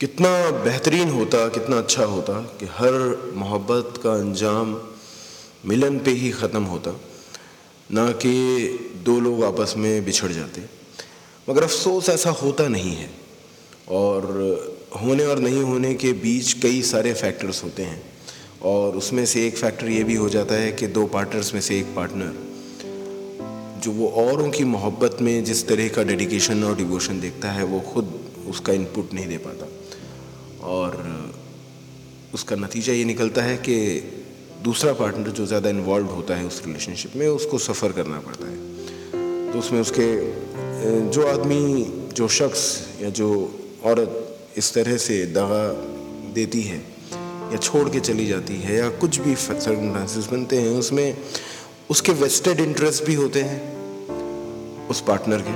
कितना बेहतरीन होता, कितना अच्छा होता कि हर मोहब्बत का अंजाम मिलन पे ही ख़त्म होता, ना कि दो लोग आपस में बिछड़ जाते। मगर अफसोस ऐसा होता नहीं है और होने और नहीं होने के बीच कई सारे फैक्टर्स होते हैं और उसमें से एक फैक्टर ये भी हो जाता है कि दो पार्टनर्स में से एक पार्टनर जो वो औरों की मोहब्बत में जिस तरह का डेडिकेशन और डिवोशन देखता है, वो खुद उसका इनपुट नहीं दे पाता। और उसका नतीजा ये निकलता है कि दूसरा पार्टनर जो ज़्यादा इन्वॉल्व होता है उस रिलेशनशिप में, उसको सफ़र करना पड़ता है। तो उसमें उसके जो आदमी, जो शख्स या जो औरत इस तरह से दगा देती है या छोड़ के चली जाती है या कुछ भी सर्कमस्टांसिस बनते हैं, उसमें उसके वेस्टेड इंटरेस्ट भी होते हैं उस पार्टनर के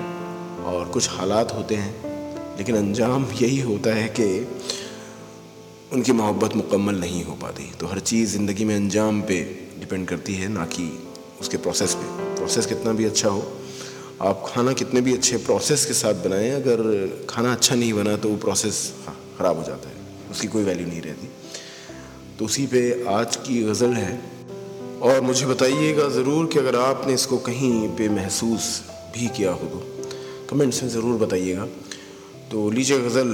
और कुछ हालात होते हैं। लेकिन अंजाम यही होता है कि उनकी मोहब्बत मुकम्मल नहीं हो पाती। तो हर चीज़ ज़िंदगी में अंजाम पे डिपेंड करती है, ना कि उसके प्रोसेस पे। प्रोसेस कितना भी अच्छा हो, आप खाना कितने भी अच्छे प्रोसेस के साथ बनाएँ, अगर खाना अच्छा नहीं बना तो वो प्रोसेस हाँ ख़राब हो जाता है। उसकी कोई वैल्यू नहीं रहती। तो उसी पे आज की गज़ल है। और मुझे बताइएगा ज़रूर कि अगर आपने इसको कहीं पे महसूस भी किया हो तो। कमेंट्स में ज़रूर बताइएगा। तो लीजिए गज़ल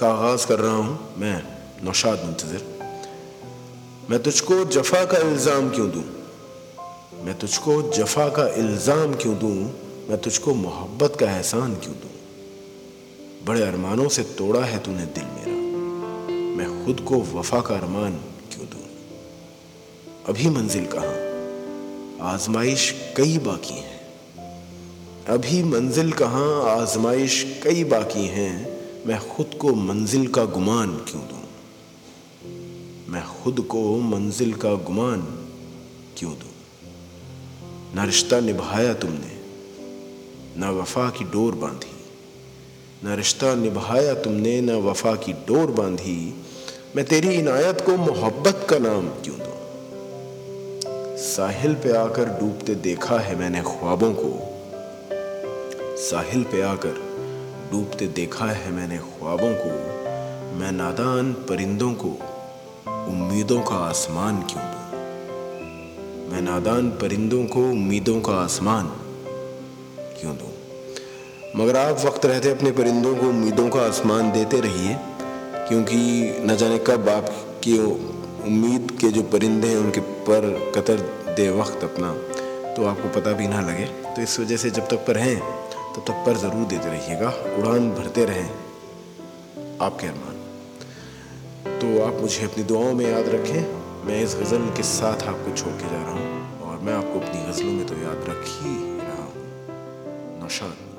का आगाज़ कर रहा हूँ मैं। नौशाद मुंतज़र। मैं तुझको जफ़ा का इल्ज़ाम क्यों दूँ? मैं तुझको जफ़ा का इल्ज़ाम क्यों दूँ? मैं तुझको मोहब्बत का एहसान क्यों दूँ? बड़े अरमानों से तोड़ा है तूने दिल मेरा। मैं खुद को वफा का अरमान क्यों दूँ? अभी मंजिल कहाँ? आजमाइश कई बाकी हैं। अभी मंजिल कहाँ? आजमाइश कई बाकी हैं। मैं खुद को मंजिल का गुमान क्यों दूँ? मैं खुद को मंजिल का गुमान क्यों दूँ? ना रिश्ता निभाया तुमने, ना वफा की डोर बांधी। ना रिश्ता निभाया तुमने, ना वफा की डोर बांधी। मैं तेरी इनायत को मोहब्बत का नाम क्यों दूँ? साहिल पे आकर डूबते देखा है मैंने ख्वाबों को। साहिल पे आकर डूबते देखा है मैंने ख्वाबों को। मैं नादान परिंदों को उम्मीदों का आसमान क्यों दूँ मैं नादान परिंदों को उम्मीदों का आसमान क्यों दूँ? मगर आप वक्त रहते अपने परिंदों को उम्मीदों का आसमान देते रहिए, क्योंकि न जाने कब आपकी उम्मीद के जो परिंदे हैं, उनके पर कतर दे वक्त अपना तो आपको पता भी ना लगे। तो इस वजह से जब तक पर हैं तब तक पर ज़रूर देते रहिएगा। उड़ान भरते रहें। आपके अरमान। तो आप मुझे अपनी दुआओं में याद रखें। मैं इस गज़ल के साथ आपको छोड़ के जा रहा हूँ और मैं आपको अपनी गज़लों में तो याद रख ही रहा हूँ। नौशाद